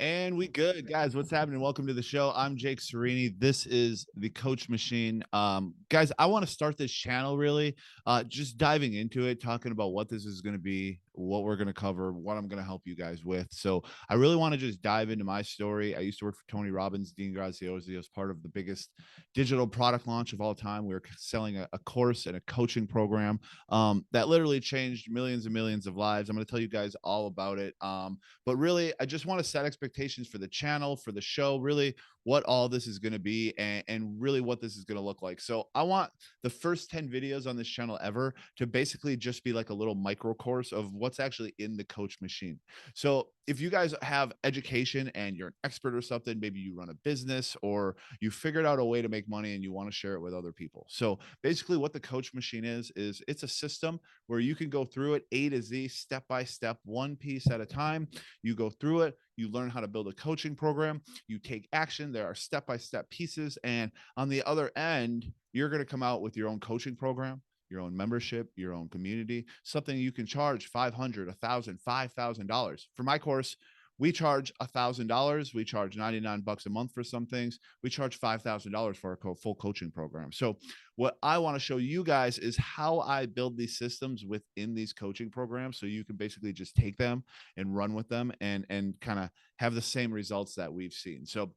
And we good, guys. What's happening? Welcome to the show. I'm Jake Syreini. This is the Coach Machine. Um, guys, I want to start this channel really, uh, just diving into it, talking about what this is going to be, what we're going to cover, what I'm going to help you guys with. So I really want to just dive into my story. I used to work for Tony Robbins, Dean Graziosi as part of the biggest digital product launch of all time. We were selling a, a course and a coaching program um, that literally changed millions and millions of lives. I'm going to tell you guys all about it. Um, but really, I just want to set expectations for the channel, for the show, really what all this is going to be and, and really what this is going to look like. So I want the first 10 videos on this channel ever to basically just be like a little micro course of what's actually in the coach machine. So if you guys have education and you're an expert or something, maybe you run a business or you figured out a way to make money and you want to share it with other people. So basically what the coach machine is, is it's a system where you can go through it A to Z, step by step, one piece at a time. You go through it, you learn how to build a coaching program, you take action. There are step by step pieces. And on the other end, you're going to come out with your own coaching program, your own membership, your own community, something you can charge 500, 1000, $5,000. For my course, we charge a thousand dollars. We charge 99 bucks a month for some things. We charge $5,000 for a full coaching program. So what I want to show you guys is how I build these systems within these coaching programs. So you can basically just take them and run with them and, and kind of have the same results that we've seen. So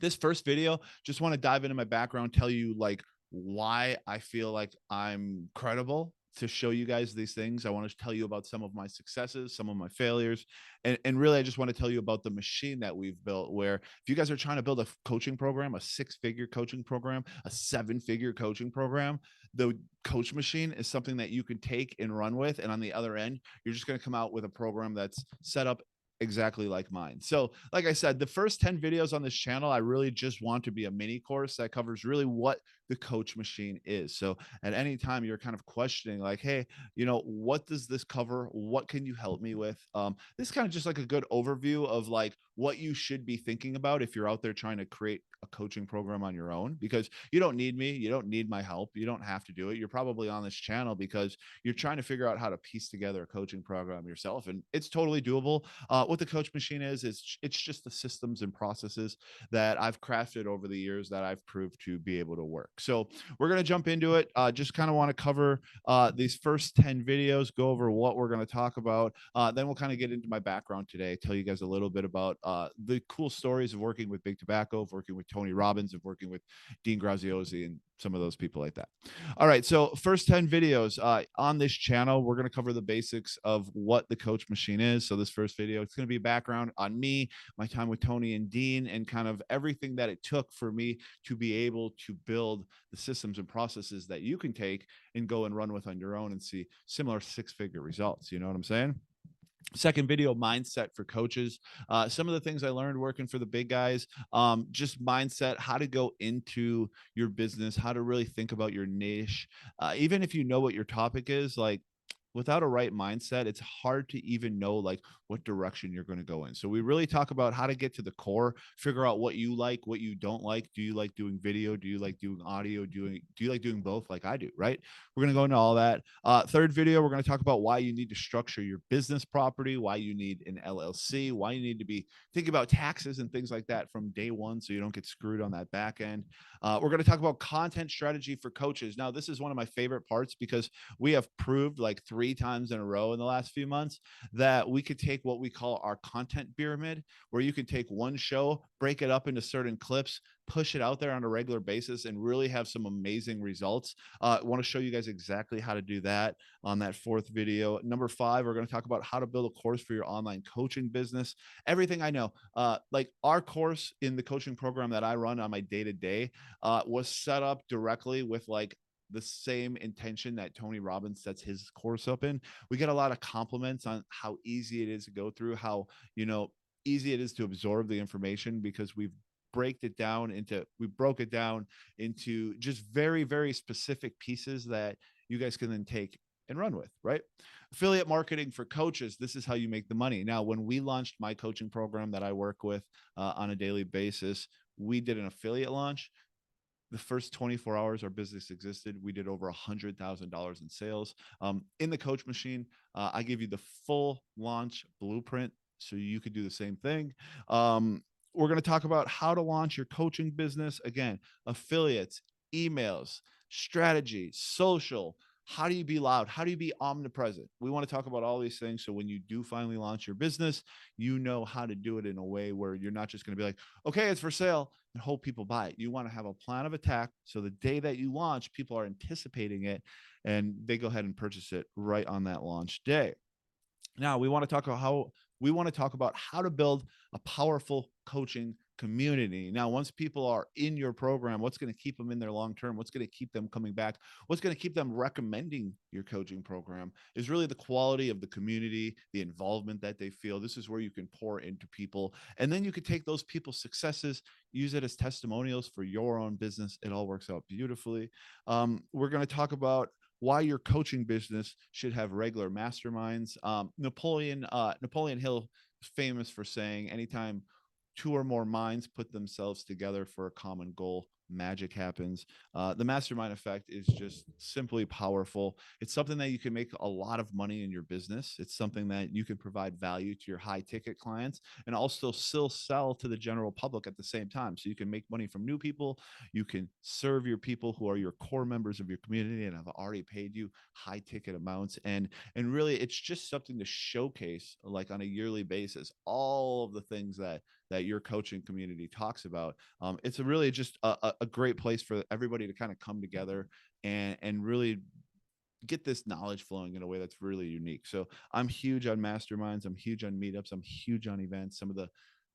this first video, just want to dive into my background, tell you like why I feel like I'm credible to show you guys these things. I want to tell you about some of my successes, some of my failures, and, and really, I just want to tell you about the machine that we've built. Where if you guys are trying to build a coaching program, a six figure coaching program, a seven figure coaching program, the coach machine is something that you can take and run with. And on the other end, you're just going to come out with a program that's set up exactly like mine. So, like I said, the first 10 videos on this channel, I really just want to be a mini course that covers really what the coach machine is. So, at any time you're kind of questioning, like, hey, you know, what does this cover? What can you help me with? Um, this is kind of just like a good overview of like what you should be thinking about if you're out there trying to create a coaching program on your own because you don't need me. You don't need my help. You don't have to do it. You're probably on this channel because you're trying to figure out how to piece together a coaching program yourself. And it's totally doable. Uh, what the coach machine is, is it's just the systems and processes that I've crafted over the years that I've proved to be able to work. So we're going to jump into it. Uh, just kind of want to cover uh, these first 10 videos, go over what we're going to talk about. Uh, then we'll kind of get into my background today, tell you guys a little bit about uh, the cool stories of working with Big Tobacco, of working with Tony Robbins, of working with Dean Graziosi, and some of those people like that. All right. So, first 10 videos uh, on this channel, we're going to cover the basics of what the coach machine is. So, this first video, it's going to be background on me, my time with Tony and Dean, and kind of everything that it took for me to be able to build the systems and processes that you can take and go and run with on your own and see similar six figure results. You know what I'm saying? Second video mindset for coaches. Uh, some of the things i learned working for the big guys um, just mindset how to go into your business how to really think about your niche uh, even if you know what your topic is like without a right mindset it's hard to even know like what direction you're going to go in. So we really talk about how to get to the core figure out what you like what you don't like. Do you like doing video? Do you like doing audio? Doing do you like doing both? Like i do right? We're going to go into all that. Uh, third video we're going to talk about why you need to structure your business property why you need an llc why you need to be thinking about taxes and things like that from day one so you don't get screwed on that back end. Uh, we're going to talk about content strategy for coaches. Now this is one of my favorite parts because we have proved like three three times in a row in the last few months that we could take what we call our content pyramid, where you can take one show, break it up into certain clips, push it out there on a regular basis and really have some amazing results. Uh, I want to show you guys exactly how to do that on that fourth video. Number five, we're going to talk about how to build a course for your online coaching business. Everything I know, uh, like our course in the coaching program that I run on my day to day was set up directly with like the same intention that Tony Robbins sets his course up in. We get a lot of compliments on how easy it is to go through, how, you know, easy it is to absorb the information because we've break it down into we broke it down into just very very specific pieces that you guys can then take and run with right? Affiliate marketing for coaches this is how you make the money. Now when we launched my coaching program that i work with uh, on a daily basis we did an affiliate launch the first 24 hours our business existed we did over hundred thousand dollars in sales um, in the coach machine uh, i give you the full launch blueprint so you could do the same thing. Um, we're going to talk about how to launch your coaching business. Again, affiliates, emails, strategy, social. How do you be loud? How do you be omnipresent? We want to talk about all these things. So when you do finally launch your business, you know how to do it in a way where you're not just going to be like, okay, it's for sale and hope people buy it. You want to have a plan of attack. So the day that you launch, people are anticipating it and they go ahead and purchase it right on that launch day. Now we want to talk about how we want to talk about how to build a powerful coaching community. Now, once people are in your program, what's going to keep them in there long term? What's going to keep them coming back? What's going to keep them recommending your coaching program is really the quality of the community, the involvement that they feel. This is where you can pour into people. And then you could take those people's successes, use it as testimonials for your own business. It all works out beautifully. Um, we're going to talk about why your coaching business should have regular masterminds. Um, Napoleon uh, Napoleon Hill is famous for saying, anytime two or more minds put themselves together for a common goal, magic happens. Uh, the mastermind effect is just simply powerful. It's something that you can make a lot of money in your business. It's something that you can provide value to your high ticket clients and also still sell to the general public at the same time. So you can make money from new people. You can serve your people who are your core members of your community and have already paid you high ticket amounts. And, and really it's just something to showcase like on a yearly basis, all of the things that that your coaching community talks about. Um, it's really just a, a great place for everybody to kind of come together and and really get this knowledge flowing in a way that's really unique. So I'm huge on masterminds. I'm huge on meetups. I'm huge on events. Some of the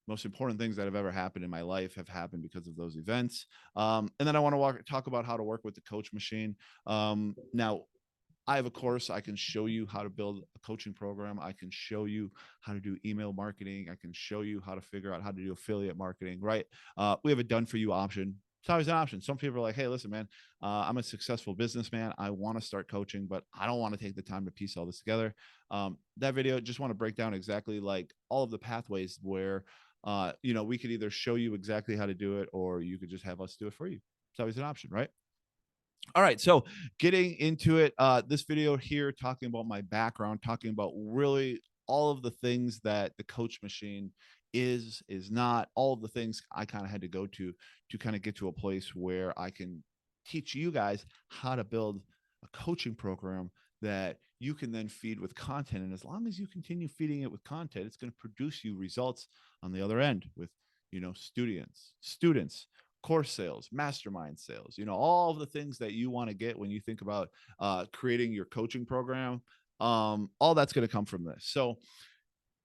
most important things that have ever happened in my life have happened because of those events. Um, and then I want to talk about how to work with the coach machine. Um, now, I have a course. I can show you how to build a coaching program. I can show you how to do email marketing. I can show you how to figure out how to do affiliate marketing, right? Uh, we have a done for you option. It's always an option. Some people are like, hey, listen, man, uh, I'm a successful businessman. I want to start coaching, but I don't want to take the time to piece all this together. Um, that video, just want to break down exactly like all of the pathways where, uh, you know, we could either show you exactly how to do it or you could just have us do it for you. It's always an option, right? All right, so getting into it, uh, this video here talking about my background, talking about really all of the things that the coach machine is, is not, all of the things I kind of had to go to to kind of get to a place where I can teach you guys how to build a coaching program that you can then feed with content. And as long as you continue feeding it with content, it's going to produce you results on the other end with, you know, students, students course sales, mastermind sales, you know, all of the things that you want to get when you think about uh, creating your coaching program. Um, all that's going to come from this. So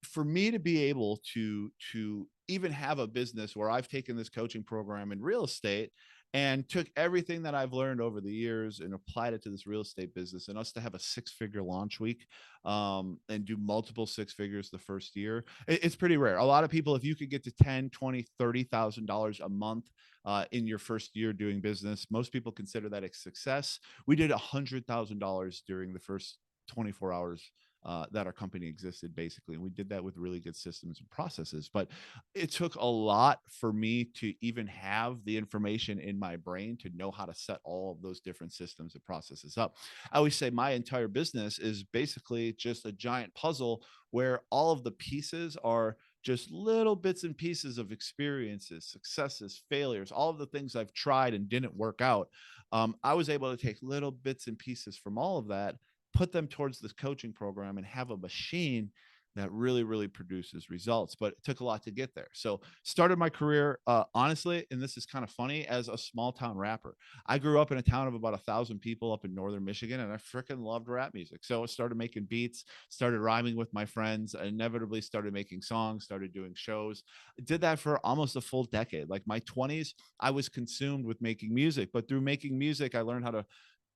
for me to be able to to even have a business where I've taken this coaching program in real estate and took everything that I've learned over the years and applied it to this real estate business and us to have a six figure launch week um, and do multiple six figures the first year. It, it's pretty rare. A lot of people, if you could get to 10, 20, $30,000 a month uh, in your first year doing business, most people consider that a success. We did a hundred thousand dollars during the first 24 hours uh, that our company existed basically and we did that with really good systems and processes but it took a lot for me to even have the information in my brain to know how to set all of those different systems and processes up i always say my entire business is basically just a giant puzzle where all of the pieces are just little bits and pieces of experiences, successes, failures, all of the things I've tried and didn't work out. Um, I was able to take little bits and pieces from all of that put them towards this coaching program and have a machine that really really produces results but it took a lot to get there. So started my career uh, honestly and this is kind of funny as a small town rapper. I grew up in a town of about a thousand people up in northern michigan and i freaking loved rap music. So i started making beats started rhyming with my friends I inevitably started making songs started doing shows. I did that for almost a full decade. Like my 20s i was consumed with making music but through making music i learned how to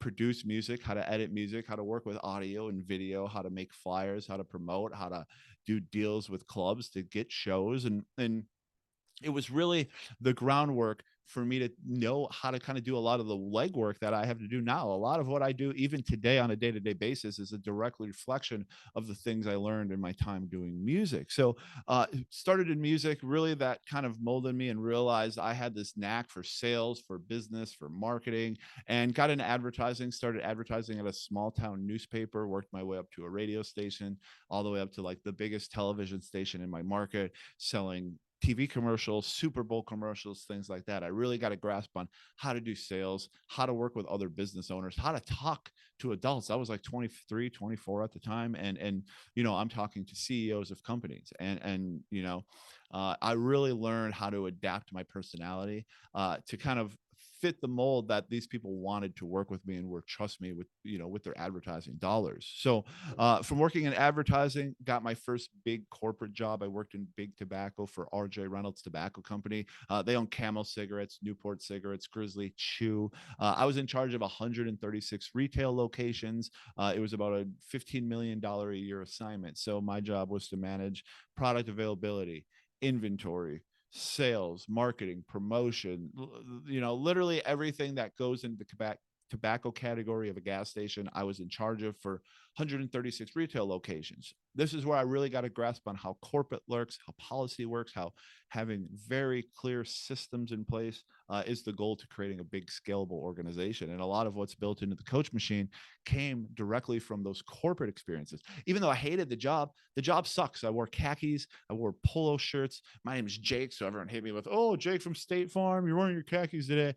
produce music, how to edit music, how to work with audio and video, how to make flyers, how to promote, how to do deals with clubs to get shows and and it was really the groundwork for me to know how to kind of do a lot of the legwork that I have to do now. A lot of what I do, even today on a day to day basis, is a direct reflection of the things I learned in my time doing music. So, uh, started in music, really that kind of molded me and realized I had this knack for sales, for business, for marketing, and got into advertising. Started advertising at a small town newspaper, worked my way up to a radio station, all the way up to like the biggest television station in my market, selling TV commercials, Super Bowl commercials, things like that. I really got a grasp on how to do sales, how to work with other business owners, how to talk to adults. I was like 23, 24 at the time. And, and, you know, I'm talking to CEOs of companies and, and, you know, uh, I really learned how to adapt my personality uh, to kind of fit the mold that these people wanted to work with me and were trust me with you know with their advertising dollars. So uh, from working in advertising got my first big corporate job. I worked in big tobacco for rj reynolds tobacco company. Uh, they own camel cigarettes newport cigarettes grizzly chew. Uh, i was in charge of 136 retail locations. Uh, it was about a 15 million dollar a year assignment. So my job was to manage product availability inventory sales, marketing, promotion, you know, literally everything that goes into the tobacco category of a gas station I was in charge of for 136 retail locations. This is where I really got a grasp on how corporate works, how policy works, how having very clear systems in place uh, is the goal to creating a big scalable organization. And a lot of what's built into the coach machine came directly from those corporate experiences. Even though I hated the job, the job sucks. I wore khakis, I wore polo shirts. My name is Jake, so everyone hit me with, "Oh, Jake from State Farm, you're wearing your khakis today."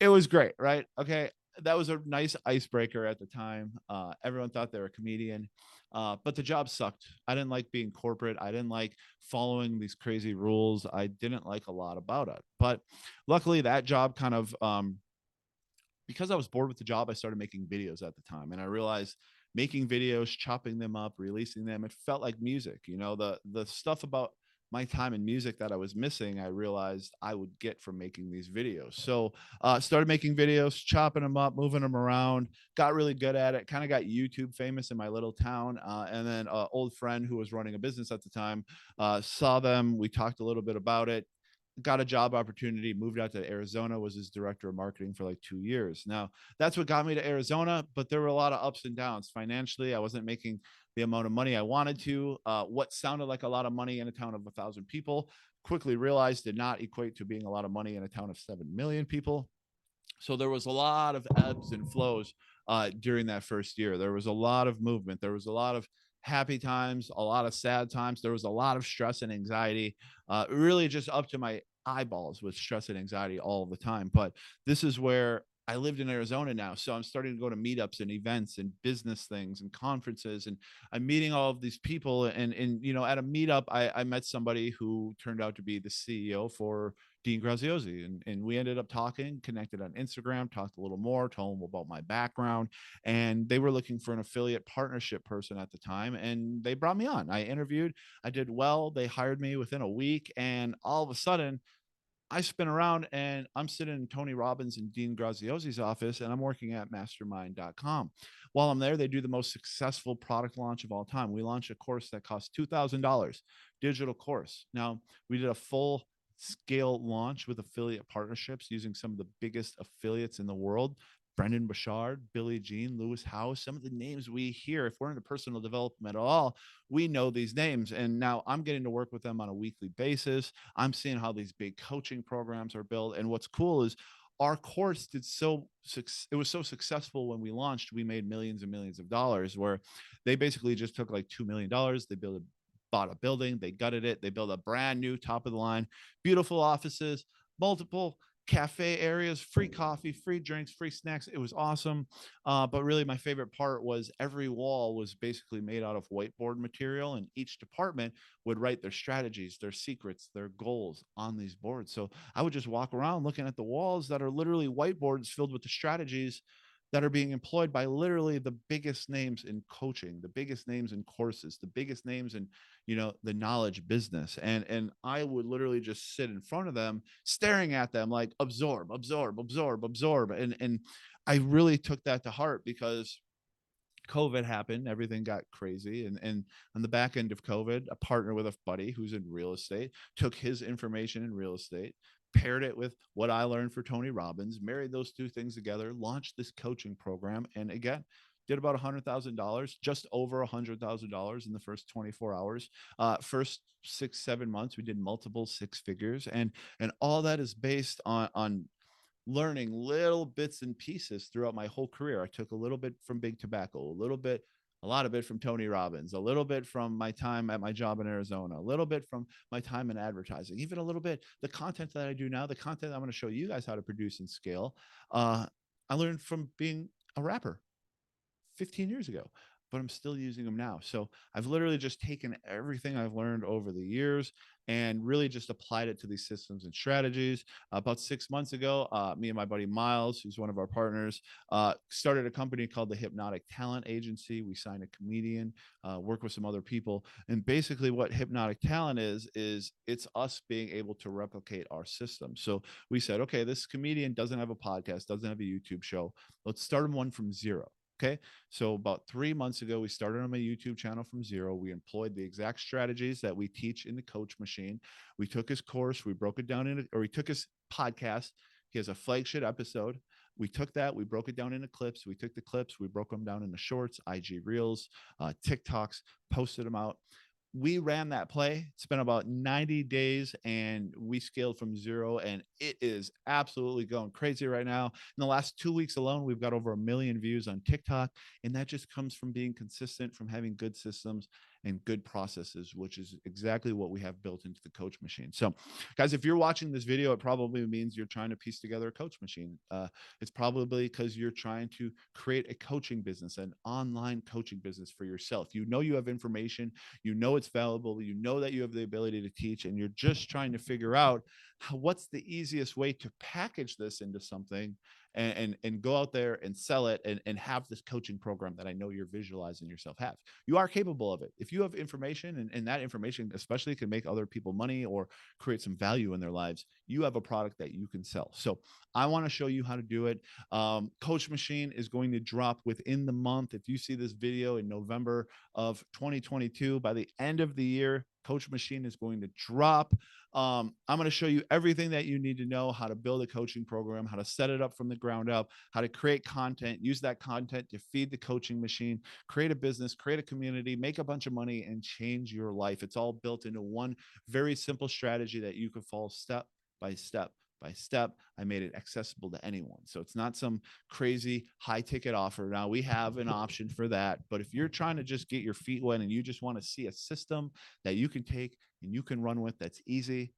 It was great, right? Okay, that was a nice icebreaker at the time. Uh, everyone thought they were a comedian, uh, but the job sucked. I didn't like being corporate. I didn't like following these crazy rules. I didn't like a lot about it. But luckily, that job kind of, um, because I was bored with the job, I started making videos at the time, and I realized making videos, chopping them up, releasing them, it felt like music. You know, the the stuff about my time in music that I was missing, I realized I would get from making these videos. So uh, started making videos, chopping them up, moving them around, got really good at it, kind of got YouTube famous in my little town. Uh, and then an old friend who was running a business at the time uh, saw them. We talked a little bit about it, got a job opportunity, moved out to Arizona, was his director of marketing for like two years. Now, that's what got me to Arizona, but there were a lot of ups and downs financially. I wasn't making the amount of money I wanted to. Uh, what sounded like a lot of money in a town of a thousand people quickly realized did not equate to being a lot of money in a town of 7 million people. So there was a lot of ebbs and flows uh, during that first year. There was a lot of movement. There was a lot of happy times, a lot of sad times. There was a lot of stress and anxiety, uh, really just up to my eyeballs with stress and anxiety all the time. But this is where I lived in Arizona now, so I'm starting to go to meetups and events and business things and conferences, and I'm meeting all of these people. And and you know, at a meetup, I, I met somebody who turned out to be the CEO for Dean Graziosi, and and we ended up talking, connected on Instagram, talked a little more, told them about my background, and they were looking for an affiliate partnership person at the time, and they brought me on. I interviewed, I did well. They hired me within a week, and all of a sudden I spin around and I'm sitting in Tony Robbins and Dean Graziosi's office and I'm working at mastermind.com. While I'm there, they do the most successful product launch of all time. We launched a course that cost $2,000, digital course. Now, we did a full scale launch with affiliate partnerships using some of the biggest affiliates in the world Brendon Burchard, Billy Gene, Lewis Howes, some of the names we hear, if we're into personal development at all, we know these names. And now I'm getting to work with them on a weekly basis. I'm seeing how these big coaching programs are built. And what's cool is our course did so it was so successful when we launched we made millions and millions of dollars where they basically just took like two million dollars they built a bought a building they gutted it they built a brand new top of the line beautiful offices multiple cafe areas, free coffee, free drinks, free snacks. It was awesome. Uh, but really, my favorite part was every wall was basically made out of whiteboard material, and each department would write their strategies, their secrets, their goals on these boards. So I would just walk around looking at the walls that are literally whiteboards filled with the strategies that are being employed by literally the biggest names in coaching the biggest names in courses the biggest names in you know the knowledge business and and i would literally just sit in front of them staring at them like absorb absorb absorb absorb and and i really took that to heart because COVID happened, everything got crazy. And, and on the back end of COVID, a partner with a buddy who's in real estate took his information in real estate, paired it with what I learned for Tony Robbins, married those two things together, launched this coaching program. And again, did about a hundred thousand dollars, just over a hundred thousand dollars in the first 24 hours. Uh, first six, seven months, we did multiple six figures, and and all that is based on on learning little bits and pieces throughout my whole career. I took a little bit from Big Tobacco, a little bit a lot of it from Tony Robbins, a little bit from my time at my job in Arizona, a little bit from my time in advertising, even a little bit the content that I do now, the content I'm going to show you guys how to produce and scale. Uh, I learned from being a rapper 15 years ago but I'm still using them now. So I've literally just taken everything I've learned over the years and really just applied it to these systems and strategies. about six months ago, uh, me and my buddy Miles, who's one of our partners, uh, started a company called the Hypnotic Talent Agency. We signed a comedian, uh, work with some other people, and basically what Hypnotic Talent is is it's us being able to replicate our system. So we said, okay, this comedian doesn't have a podcast, doesn't have a YouTube show. Let's start him one from zero Okay. So about three months ago, we started on my YouTube channel from zero. We employed the exact strategies that we teach in the coach machine. We took his course, we broke it down in, or we took his podcast. He has a flagship episode. We took that, we broke it down into clips. We took the clips, we broke them down into shorts, IG reels, uh, TikToks, posted them out we ran that play. It's been about 90 days and we scaled from zero and it is absolutely going crazy right now. In the last two weeks alone, we've got over a million views on TikTok. And that just comes from being consistent, from having good systems and good processes, which is exactly what we have built into the coach machine. So, guys, if you're watching this video, it probably means you're trying to piece together a coach machine. Uh, it's probably because you're trying to create a coaching business, an online coaching business for yourself. You know you have information, you know it's valuable, you know that you have the ability to teach, and you're just trying to figure out what's the easiest way to package this into something and, and, and go out there and sell it and, and have this coaching program that I know you're visualizing yourself have. You are capable of it. If you have information and, and that information, especially can make other people money or create some value in their lives, you have a product that you can sell. So I want to show you how to do it. Um, Coach Machine is going to drop within the month. If you see this video in November of 2022, by the end of the year, Coach Machine is going to drop. Um, I'm going to show you everything that you need to know how to build a coaching program, how to set it up from the ground up, how to create content, use that content to feed the coaching machine, create a business, create a community, make a bunch of money, and change your life. It's all built into one very simple strategy that you can follow step by step by step. I made it accessible to anyone. So it's not some crazy high ticket offer. Now we have an option for that. But if you're trying to just get your feet wet and you just want to see a system that you can take and you can run with that's easy,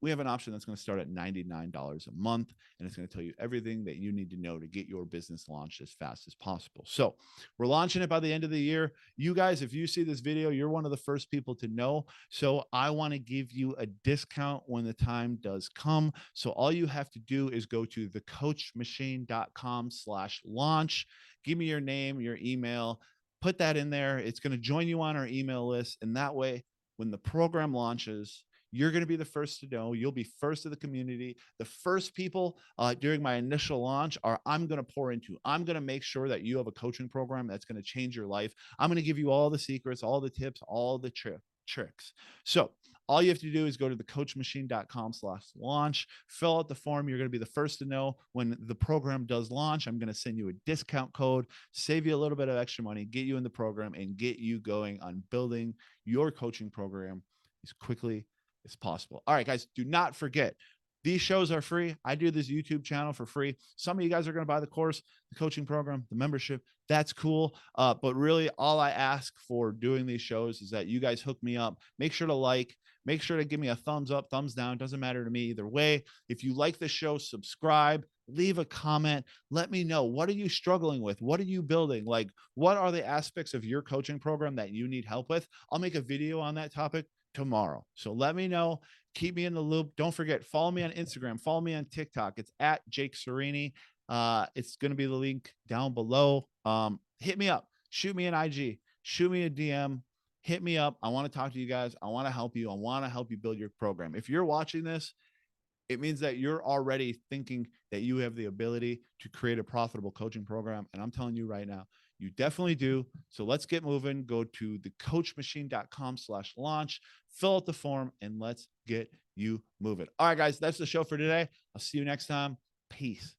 we have an option that's going to start at $99 a month and it's going to tell you everything that you need to know to get your business launched as fast as possible. So, we're launching it by the end of the year. You guys, if you see this video, you're one of the first people to know. So, I want to give you a discount when the time does come. So, all you have to do is go to thecoachmachine.com/launch. Give me your name, your email, put that in there. It's going to join you on our email list and that way when the program launches, you're going to be the first to know. You'll be first of the community. The first people uh, during my initial launch are I'm going to pour into. I'm going to make sure that you have a coaching program that's going to change your life. I'm going to give you all the secrets, all the tips, all the tri- tricks. So all you have to do is go to thecoachmachine.com slash launch, fill out the form. You're going to be the first to know when the program does launch. I'm going to send you a discount code, save you a little bit of extra money, get you in the program, and get you going on building your coaching program as quickly possible. All right, guys, do not forget these shows are free. I do this YouTube channel for free. Some of you guys are going to buy the course, the coaching program, the membership. That's cool. Uh, but really, all I ask for doing these shows is that you guys hook me up. Make sure to like, make sure to give me a thumbs up, thumbs down. Doesn't matter to me either way. If you like the show, subscribe, leave a comment. Let me know what are you struggling with? What are you building? Like, what are the aspects of your coaching program that you need help with? I'll make a video on that topic tomorrow. So let me know. Keep me in the loop. Don't forget, follow me on Instagram, follow me on TikTok. It's at Jake Syreini. Uh, it's going to be the link down below. Um, hit me up, shoot me an IG, shoot me a DM, hit me up. I want to talk to you guys. I want to help you. I want to help you build your program. If you're watching this, it means that you're already thinking that you have the ability to create a profitable coaching program. And I'm telling you right now, You definitely do. So let's get moving. Go to thecoachmachine.com slash launch, fill out the form, and let's get you moving. All right, guys, that's the show for today. I'll see you next time. Peace.